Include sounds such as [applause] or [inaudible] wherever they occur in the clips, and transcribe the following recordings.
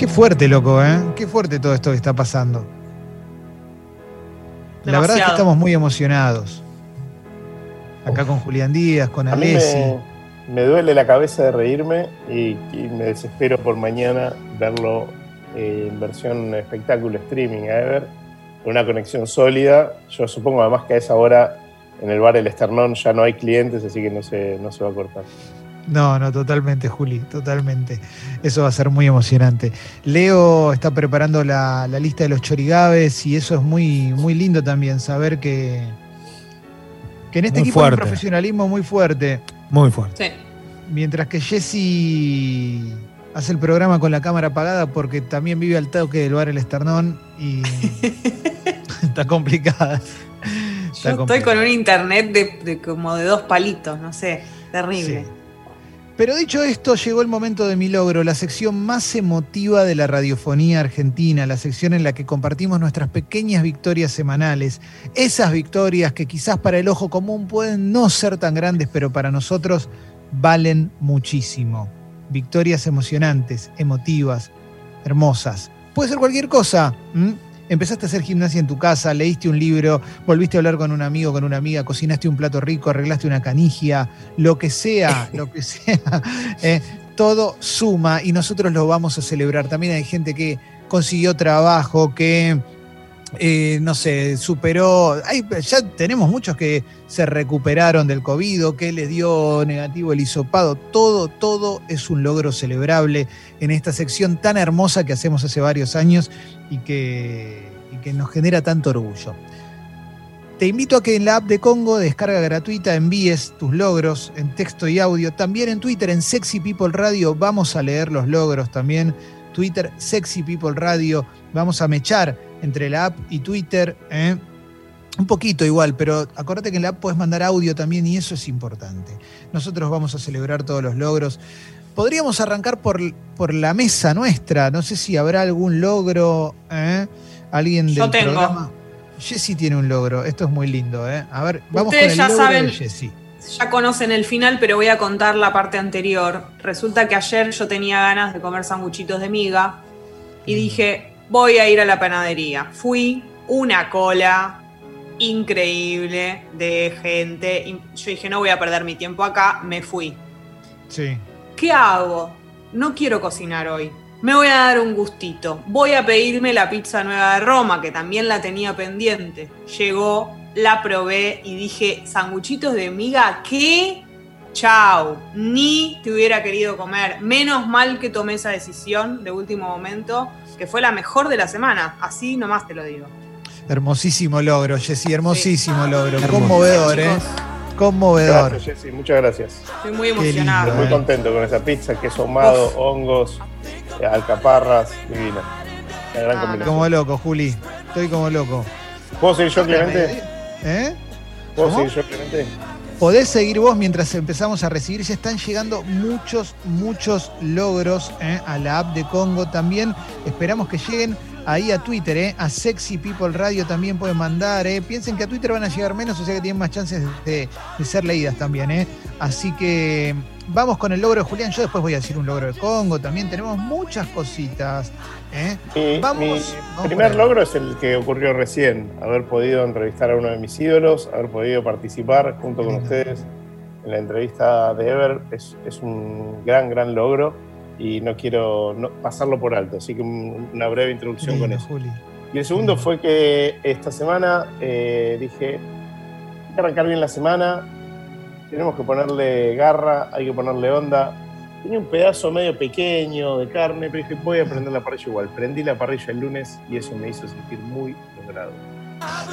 Qué fuerte, loco, ¿eh? Qué fuerte todo esto que está pasando. La verdad es que estamos muy emocionados. Acá con Julián Díaz, con Alessi. Me, duele la cabeza de reírme y, me desespero por mañana verlo eh, en versión espectáculo streaming a ver, con una conexión sólida. Yo supongo además que a esa hora en el bar El Esternón ya no hay clientes, así que no se, no se va a cortar. No, no, totalmente, Juli, totalmente. Eso va a ser muy emocionante. Leo está preparando la, lista de los chorigaves y eso es muy, muy lindo también, saber que, que en este equipo hay un profesionalismo muy fuerte. Muy fuerte. Sí. Mientras que Jesse hace el programa con la cámara apagada porque también vive al toque del bar El Esternón y [laughs] está complicada. Yo estoy con un internet de, como de dos palitos, no sé, terrible. Pero dicho esto, llegó el momento de mi logro, la sección más emotiva de la radiofonía argentina, la sección en la que compartimos nuestras pequeñas victorias semanales, esas victorias que quizás para el ojo común pueden no ser tan grandes, pero para nosotros valen muchísimo. Victorias emocionantes, emotivas, hermosas. Puede ser cualquier cosa empezaste a hacer gimnasia en tu casa, leíste un libro, volviste a hablar con un amigo, con una amiga, cocinaste un plato rico, arreglaste una canigia, lo que sea, [laughs] lo que sea, eh, todo suma y nosotros lo vamos a celebrar. También hay gente que consiguió trabajo, que eh, no sé, superó. ya tenemos muchos que se recuperaron del COVID, que les dio negativo el hisopado. Todo, todo es un logro celebrable en esta sección tan hermosa que hacemos hace varios años y que, y que nos genera tanto orgullo. Te invito a que en la app de Congo, descarga gratuita, envíes tus logros en texto y audio. También en Twitter, en Sexy People Radio, vamos a leer los logros también. Twitter, Sexy People Radio, vamos a mechar entre la app y Twitter. ¿eh? Un poquito igual, pero acuérdate que en la app puedes mandar audio también y eso es importante. Nosotros vamos a celebrar todos los logros. Podríamos arrancar por, por la mesa nuestra. No sé si habrá algún logro. ¿eh? Alguien del Yo tengo. programa. Jessy tiene un logro. Esto es muy lindo. ¿eh? A ver, vamos con el ya logro saben, de Jessy. Ya conocen el final, pero voy a contar la parte anterior. Resulta que ayer yo tenía ganas de comer sanguchitos de miga y dije, voy a ir a la panadería. Fui una cola increíble de gente. Yo dije, no voy a perder mi tiempo acá, me fui. Sí. ¿Qué hago? No quiero cocinar hoy. Me voy a dar un gustito. Voy a pedirme la pizza nueva de Roma, que también la tenía pendiente. Llegó, la probé y dije, sanguchitos de miga, ¿qué? Chau, ni te hubiera querido comer. Menos mal que tomé esa decisión de último momento que fue la mejor de la semana. Así nomás te lo digo. Hermosísimo logro, Jessy, hermosísimo logro. Conmovedor, ¿eh? Conmovedor. Gracias, Jessy, muchas gracias. Estoy muy emocionado. Estoy muy contento con esa pizza, queso ahumado, hongos, eh, alcaparras, divina. Una gran ah, combinación. Como loco, Juli. Estoy como loco. ¿Puedo seguir yo, Clemente? ¿Eh? ¿Puedo seguir yo, Clemente? Podés seguir vos mientras empezamos a recibir. Ya están llegando muchos, muchos logros ¿eh? a la app de Congo también. Esperamos que lleguen ahí a Twitter, ¿eh? a Sexy People Radio también pueden mandar. ¿eh? Piensen que a Twitter van a llegar menos, o sea que tienen más chances de, ser leídas también. ¿eh? Así que vamos con el logro de Julián. Yo después voy a decir un logro de Congo. También tenemos muchas cositas. ¿eh? vamos, mi primer logro es el que ocurrió recién, haber podido entrevistar a uno de mis ídolos, haber podido participar junto con ustedes en la entrevista de Ever, es, un gran, gran logro y no quiero pasarlo por alto, así que una breve introducción con eso. Y el segundo fue que esta semana eh, dije, hay que arrancar bien la semana, tenemos que ponerle garra, hay que ponerle onda, Tenía un pedazo medio pequeño de carne, pero dije, voy a prender la parrilla igual. Prendí la parrilla el lunes y eso me hizo sentir muy logrado.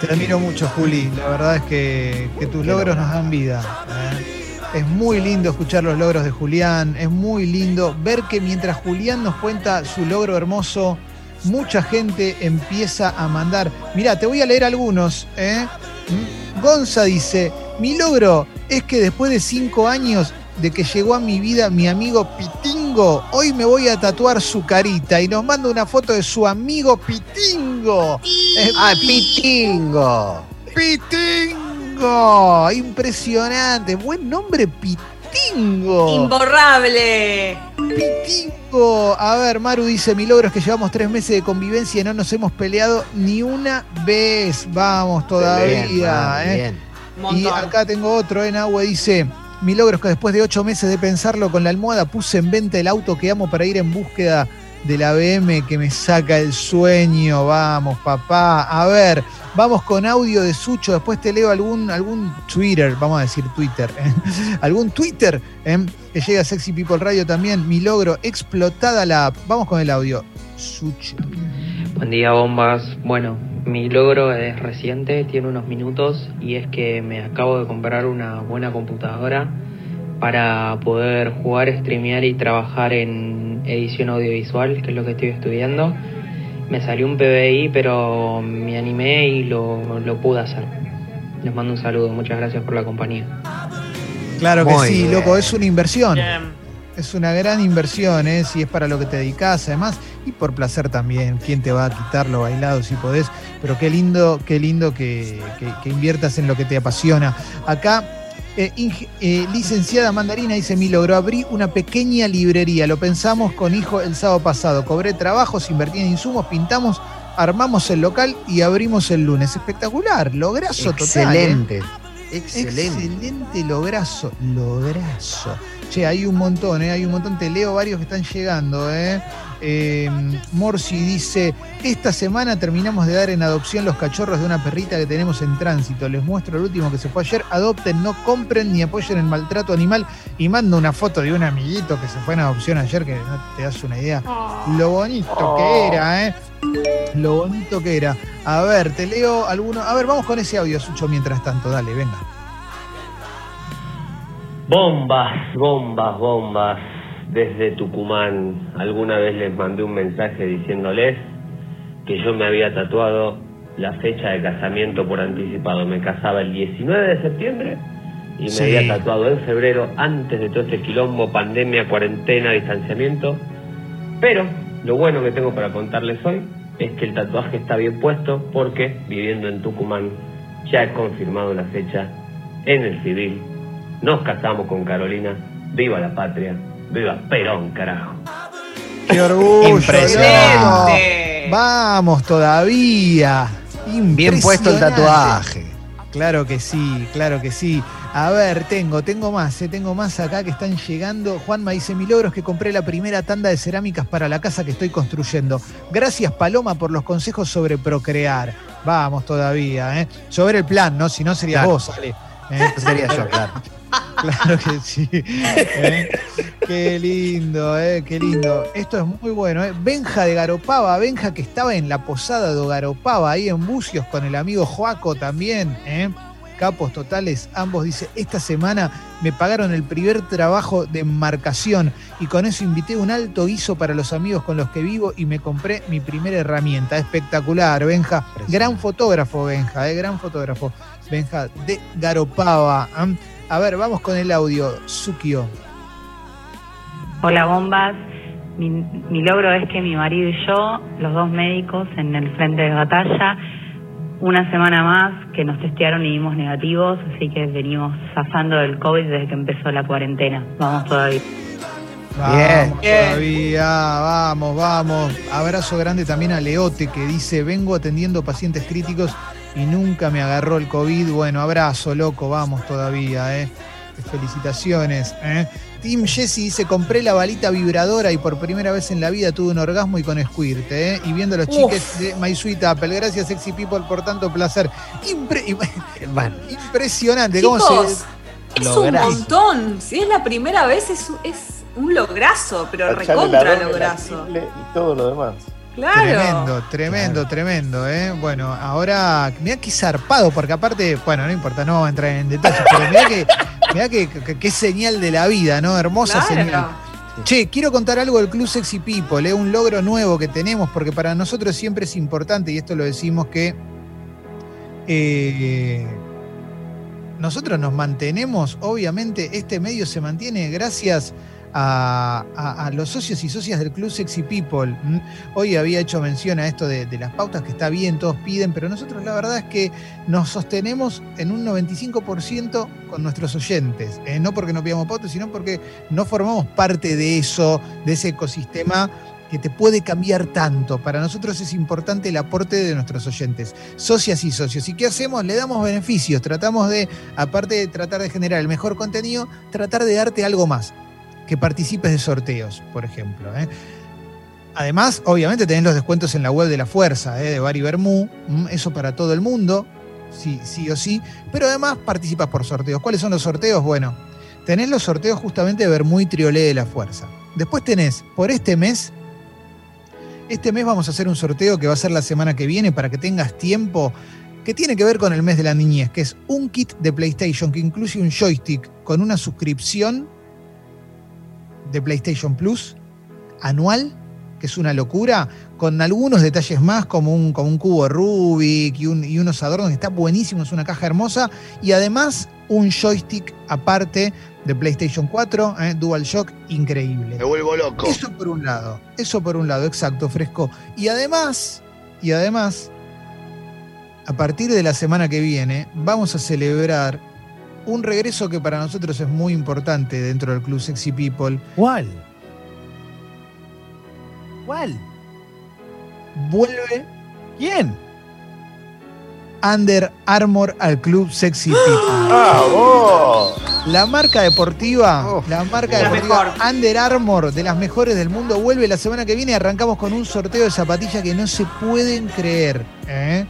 Te admiro mucho, Juli. La verdad es que, tus logros nos dan vida. ¿eh? Es muy lindo escuchar los logros de Julián. Es muy lindo ver que mientras Julián nos cuenta su logro hermoso, mucha gente empieza a mandar. Mira, te voy a leer algunos. ¿eh? ¿Mm? Gonza dice: Mi logro es que después de cinco años de que llegó a mi vida mi amigo Pitingo. Hoy me voy a tatuar su carita y nos manda una foto de su amigo Pitingo. ¡Ah, Pitingo! ¡Pitingo! Impresionante. Buen nombre, Pitingo. Imborrable. Pitingo. A ver, Maru dice, mi logro es que llevamos tres meses de convivencia y no nos hemos peleado ni una vez. Vamos todavía. ¿eh? Y acá tengo otro, en agua dice, mi logro es que después de ocho meses de pensarlo con la almohada puse en venta el auto que amo para ir en búsqueda de la BM que me saca el sueño. Vamos, papá. A ver, vamos con audio de Sucho. Después te leo algún, algún Twitter, vamos a decir Twitter. ¿eh? [laughs] algún Twitter ¿eh? que llega a Sexy People Radio también. Mi logro, explotada la app. Vamos con el audio. Sucho. Buen día, bombas. Bueno, mi logro es reciente, tiene unos minutos y es que me acabo de comprar una buena computadora para poder jugar, streamear y trabajar en edición audiovisual, que es lo que estoy estudiando. Me salió un PBI, pero me animé y lo, pude hacer. Les mando un saludo, muchas gracias por la compañía. Claro que sí, loco, es una inversión. Es una gran inversión, ¿eh? si es para lo que te dedicas, además, y por placer también. ¿Quién te va a quitar lo bailado si podés? Pero qué lindo, qué lindo que, inviertas en lo que te apasiona. Acá, eh, eh, licenciada Mandarina dice: Mi logro, abrí una pequeña librería. Lo pensamos con hijo el sábado pasado. Cobré trabajos, invertí en insumos, pintamos, armamos el local y abrimos el lunes. Espectacular, lograzo total. ¿eh? Excelente. Excelente. Lograzo, lograzo. Che, hay un montón, ¿eh? hay un montón. Te leo varios que están llegando. ¿eh? Eh, Morsi dice: Esta semana terminamos de dar en adopción los cachorros de una perrita que tenemos en tránsito. Les muestro el último que se fue ayer. Adopten, no compren ni apoyen el maltrato animal. Y mando una foto de un amiguito que se fue en adopción ayer, que no te das una idea. Lo bonito que era, ¿eh? Lo bonito que era. A ver, te leo alguno. A ver, vamos con ese audio, Sucho, mientras tanto. Dale, venga. Bombas, bombas, bombas. Desde Tucumán, alguna vez les mandé un mensaje diciéndoles que yo me había tatuado la fecha de casamiento por anticipado. Me casaba el 19 de septiembre y me había tatuado en febrero, antes de todo este quilombo, pandemia, cuarentena, distanciamiento. Pero lo bueno que tengo para contarles hoy es que el tatuaje está bien puesto porque viviendo en Tucumán ya he confirmado la fecha en el civil nos casamos con Carolina. Viva la patria. Viva Perón, carajo. ¡Qué orgullo! Impresionante. Vamos todavía. Bien puesto el tatuaje. Claro que sí, claro que sí. A ver, tengo, tengo más, eh, tengo más acá que están llegando. Juanma dice, mi logro es que compré la primera tanda de cerámicas para la casa que estoy construyendo. Gracias Paloma por los consejos sobre procrear. Vamos todavía, ¿eh? Sobre el plan, ¿no? Si no sería vos, ¿eh? Sería yo, claro. [laughs] Claro que sí. ¿eh? Qué lindo, eh, qué lindo. Esto es muy bueno. ¿eh? Benja de Garopaba, Benja que estaba en la posada de Garopaba, ahí en Bucios, con el amigo Joaco también. ¿eh? Capos totales, ambos dice, esta semana me pagaron el primer trabajo de embarcación y con eso invité un alto guiso para los amigos con los que vivo y me compré mi primera herramienta. Espectacular, Benja. Gran fotógrafo, Benja, ¿eh? gran fotógrafo. Benja de Garopaba. A ver, vamos con el audio. Sukio. Hola, bombas. Mi, logro es que mi marido y yo, los dos médicos en el frente de batalla, una semana más que nos testearon y dimos negativos, así que venimos zafando del COVID desde que empezó la cuarentena. Vamos todavía. Vamos todavía, vamos, vamos. Abrazo grande también a Leote que dice, vengo atendiendo pacientes críticos y nunca me agarró el COVID. Bueno, abrazo, loco, vamos todavía, ¿eh? Felicitaciones. ¿eh? Tim Jesse dice, compré la balita vibradora y por primera vez en la vida tuve un orgasmo y con squirt, ¿eh? Y viendo los chiques de My Sweet Apple. Gracias, Sexy People, por tanto placer. [laughs] Impresionante. Chicos, es un montón. Si es la primera vez, es, es un lograzo, pero recontra lograzo. Y todo lo demás. Tremendo, tremendo, tremendo, ¿eh? Bueno, ahora, mira qué zarpado, porque aparte, bueno, no importa, no vamos a entrar en detalles, pero mira que, mira que, qué señal de la vida, ¿no? Hermosa señal. Che, quiero contar algo del Club Sexy People, ¿eh? un logro nuevo que tenemos, porque para nosotros siempre es importante, y esto lo decimos que eh, nosotros nos mantenemos, obviamente, este medio se mantiene gracias a, los socios y socias del Club Sexy People. Hoy había hecho mención a esto de, las pautas que está bien, todos piden, pero nosotros la verdad es que nos sostenemos en un 95% con nuestros oyentes. ¿eh? no porque no pidamos pautas, sino porque no formamos parte de eso, de ese ecosistema que te puede cambiar tanto. Para nosotros es importante el aporte de nuestros oyentes, socias y socios. ¿Y qué hacemos? Le damos beneficios. Tratamos de, aparte de tratar de generar el mejor contenido, tratar de darte algo más. Que participes de sorteos, por ejemplo. ¿eh? Además, obviamente tenés los descuentos en la web de la Fuerza, ¿eh? de Bari Bermú, eso para todo el mundo, sí, sí o sí, pero además participas por sorteos. ¿Cuáles son los sorteos? Bueno, tenés los sorteos justamente de Bermú y Triolé de la Fuerza. Después tenés, por este mes, este mes vamos a hacer un sorteo que va a ser la semana que viene para que tengas tiempo, que tiene que ver con el mes de la niñez, que es un kit de PlayStation que incluye un joystick con una suscripción de PlayStation Plus anual, que es una locura, con algunos detalles más como un, como un cubo Rubik y, y unos adornos, está buenísimo, es una caja hermosa, y además un joystick aparte de PlayStation 4, ¿eh? DualShock, increíble. Me vuelvo loco. Eso por un lado, eso por un lado, exacto, fresco. Y además, y además, a partir de la semana que viene, vamos a celebrar un regreso que para nosotros es muy importante dentro del Club Sexy People. ¿Cuál? ¿Cuál? Vuelve. ¿Quién? Under Armour al Club Sexy People. ¡Ah, La marca deportiva, la marca deportiva Under Armour, de las mejores del mundo, vuelve la semana que viene. Arrancamos con un sorteo de zapatillas que no se pueden creer. ¿eh?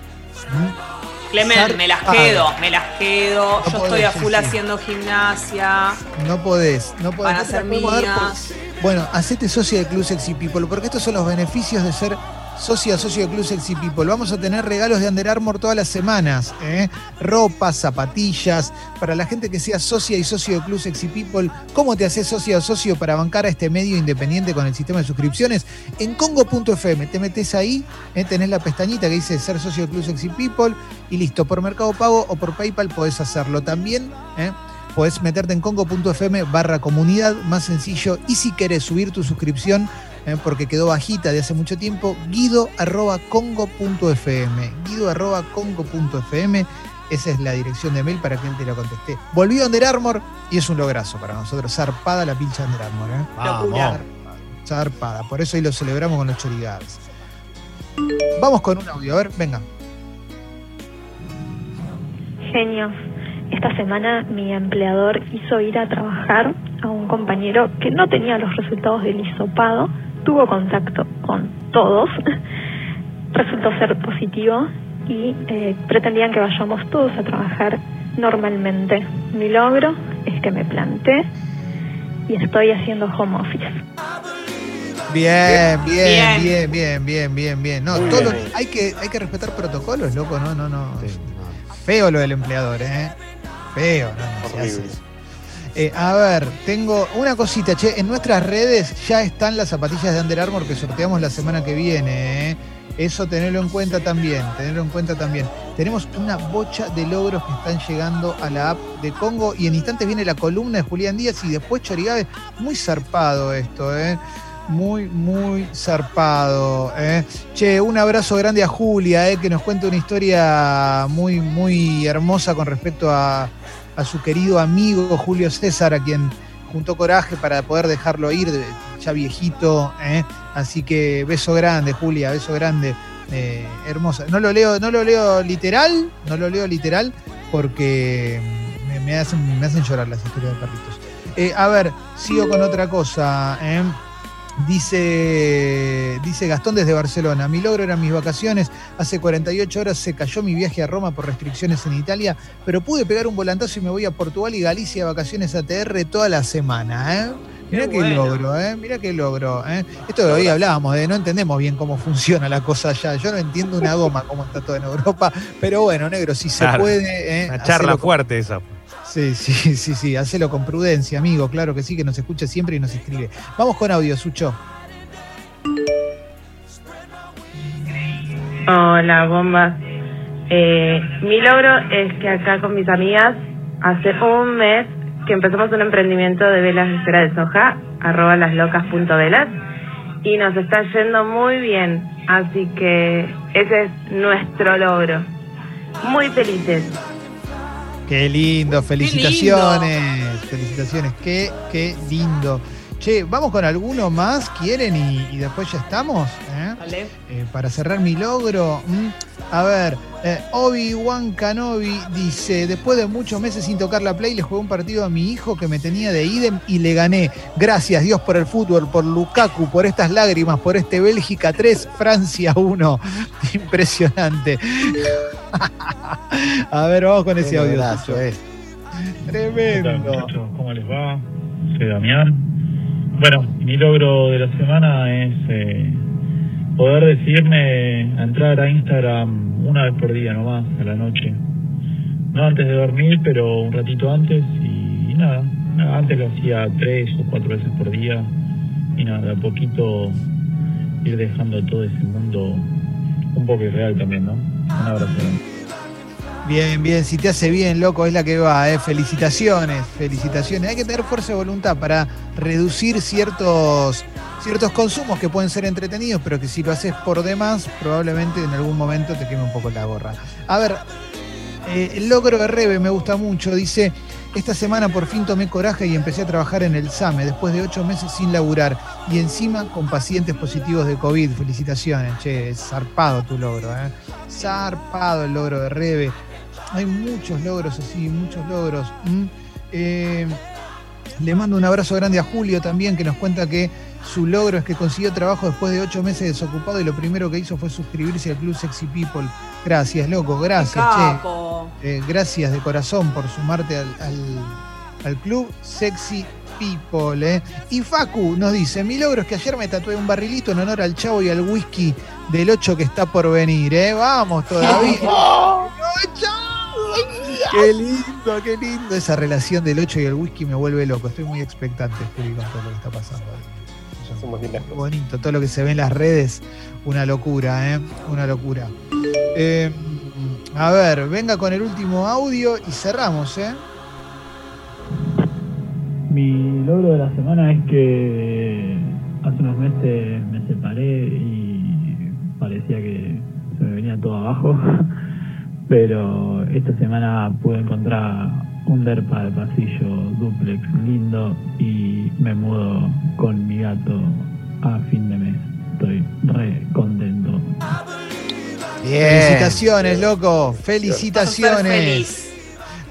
Clemen, me las quedo, me las quedo. Yo estoy a full haciendo gimnasia. No podés, no podés. Van a ser mías. Bueno, hacete socio del Club Sexy People, porque estos son los beneficios de ser socia, socio de Club Sexy People. Vamos a tener regalos de Under Armour todas las semanas. ¿eh? Ropa, zapatillas. Para la gente que sea socia y socio de Club Sexy People, ¿cómo te haces socia o socio para bancar a este medio independiente con el sistema de suscripciones? En congo.fm te metes ahí, ¿eh? tenés la pestañita que dice ser socio de Club Sexy People y listo. Por Mercado Pago o por PayPal podés hacerlo también. ¿eh? Podés meterte en congo.fm barra comunidad, más sencillo. Y si querés subir tu suscripción eh, porque quedó bajita de hace mucho tiempo, guido.congo.fm. Guido.congo.fm. Esa es la dirección de mail para que él te la conteste. Volvió Under Armour y es un lograzo para nosotros. Zarpada la pincha Under Armour. ¿eh? Vamos. Zarpada. Por eso hoy lo celebramos con los chorigaves. Vamos con un audio. A ver, venga. Genios. Esta semana mi empleador hizo ir a trabajar a un compañero que no tenía los resultados del hisopado tuvo contacto con todos, [laughs] resultó ser positivo y eh, pretendían que vayamos todos a trabajar normalmente. Mi logro es que me planté y estoy haciendo home office. Bien, bien, bien, bien, bien, bien, bien. No, todo hay que hay que respetar protocolos, loco, no, no, no. Feo lo del empleador, eh. Feo, no, no se eh, a ver, tengo una cosita, che. En nuestras redes ya están las zapatillas de Under Armour que sorteamos la semana que viene. Eh. Eso tenerlo en cuenta también, tenerlo en cuenta también. Tenemos una bocha de logros que están llegando a la app de Congo y en instantes viene la columna de Julián Díaz y después Chorigabe. Muy zarpado esto, ¿eh? Muy, muy zarpado. ¿eh? Che, un abrazo grande a Julia, ¿eh? que nos cuenta una historia muy, muy hermosa con respecto a, a su querido amigo Julio César, a quien juntó coraje para poder dejarlo ir, ya viejito. ¿eh? Así que beso grande, Julia, beso grande. Eh, hermosa. No lo leo, no lo leo literal, no lo leo literal, porque me, hacen, me hacen llorar las historias de perritos. Eh, a ver, sigo con otra cosa. Dice, dice Gastón desde Barcelona, mi logro eran mis vacaciones, hace 48 horas se cayó mi viaje a Roma por restricciones en Italia, pero pude pegar un volantazo y me voy a Portugal y Galicia vacaciones ATR toda la semana. ¿eh? Mirá qué, logro, ¿eh? Mirá qué logro. ¿eh? Esto de hoy hablábamos, de no entendemos bien cómo funciona la cosa allá. Yo no entiendo una goma cómo está todo en Europa, pero bueno, negro, si se puede. ¿eh? Una charla fuerte esa. Sí, [laughs] sí, sí, sí, hacelo con prudencia, amigo, claro que sí, que nos escucha siempre y nos escribe. Vamos con audio, Sucho. Hola, bombas. Eh, mi logro es que acá con mis amigas hace un mes que empezamos un emprendimiento de velas de cera de soja, arroba laslocas.velas, y nos está yendo muy bien, así que ese es nuestro logro. Muy felices. Qué lindo, felicitaciones. Felicitaciones, qué, qué lindo. Che, vamos con alguno más, ¿quieren? Y, después ya estamos. ¿eh? Eh, para cerrar mi logro. A ver, eh, Obi-Wan Kenobi dice: Después de muchos meses sin tocar la play, le jugué un partido a mi hijo que me tenía de idem y le gané. Gracias Dios por el fútbol, por Lukaku, por estas lágrimas, por este Bélgica 3, Francia 1. [laughs] Impresionante. [laughs] a ver, vamos con ese audio. Tremendo. ¿Cómo les va? Soy Damián. Bueno, mi logro de la semana es eh, poder decirme entrar a Instagram una vez por día nomás, a la noche. No antes de dormir, pero un ratito antes y, nada. Antes lo hacía tres o cuatro veces por día y nada, a poquito ir dejando todo ese mundo un poco irreal también, ¿no? Un abrazo. Bien, bien, si te hace bien, loco, es la que va, ¿eh? Felicitaciones, felicitaciones. Hay que tener fuerza de voluntad para reducir ciertos, ciertos consumos que pueden ser entretenidos, pero que si lo haces por demás, probablemente en algún momento te queme un poco la gorra. A ver, eh, el logro de Rebe me gusta mucho, dice, esta semana por fin tomé coraje y empecé a trabajar en el SAME, después de ocho meses sin laburar, y encima con pacientes positivos de COVID. Felicitaciones, che, zarpado tu logro, ¿eh? Zarpado el logro de Rebe hay muchos logros así, muchos logros. Eh, le mando un abrazo grande a Julio también, que nos cuenta que su logro es que consiguió trabajo después de ocho meses desocupado y lo primero que hizo fue suscribirse al Club Sexy People. Gracias, loco, gracias, che. Eh, gracias de corazón por sumarte al, Club Sexy People. Eh. Y Facu nos dice: Mi logro es que ayer me tatué un barrilito en honor al chavo y al whisky del 8 que está por venir. ¿eh? Vamos todavía. [laughs] Qué lindo, qué lindo. Esa relación del 8 y el whisky me vuelve loco. Estoy muy expectante, con todo lo que está pasando. bonito, todo lo que se ve en las redes, una locura, ¿eh? Una locura. Eh, a ver, venga con el último audio y cerramos, ¿eh? Mi logro de la semana es que hace unos meses me separé y parecía que se me venía todo abajo. Pero esta semana pude encontrar un derpa de pasillo duplex lindo y me mudo con mi gato a fin de mes. Estoy re contento. Felicitaciones, loco. Felicitaciones.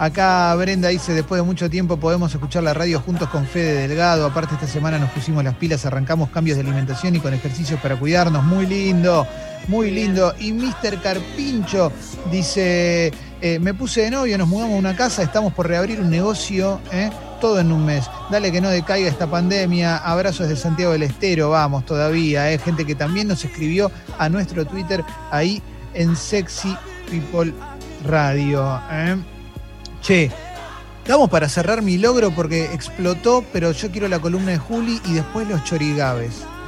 Acá Brenda dice, después de mucho tiempo podemos escuchar la radio juntos con Fede Delgado. Aparte esta semana nos pusimos las pilas, arrancamos cambios de alimentación y con ejercicios para cuidarnos. Muy lindo, muy lindo. Y Mr. Carpincho dice, eh, me puse de novio, nos mudamos a una casa, estamos por reabrir un negocio, ¿eh? todo en un mes. Dale que no decaiga esta pandemia. Abrazos de Santiago del Estero, vamos todavía. ¿eh? Gente que también nos escribió a nuestro Twitter ahí en Sexy People Radio. ¿eh? Che, estamos para cerrar mi logro porque explotó, pero yo quiero la columna de Juli y después los chorigabes.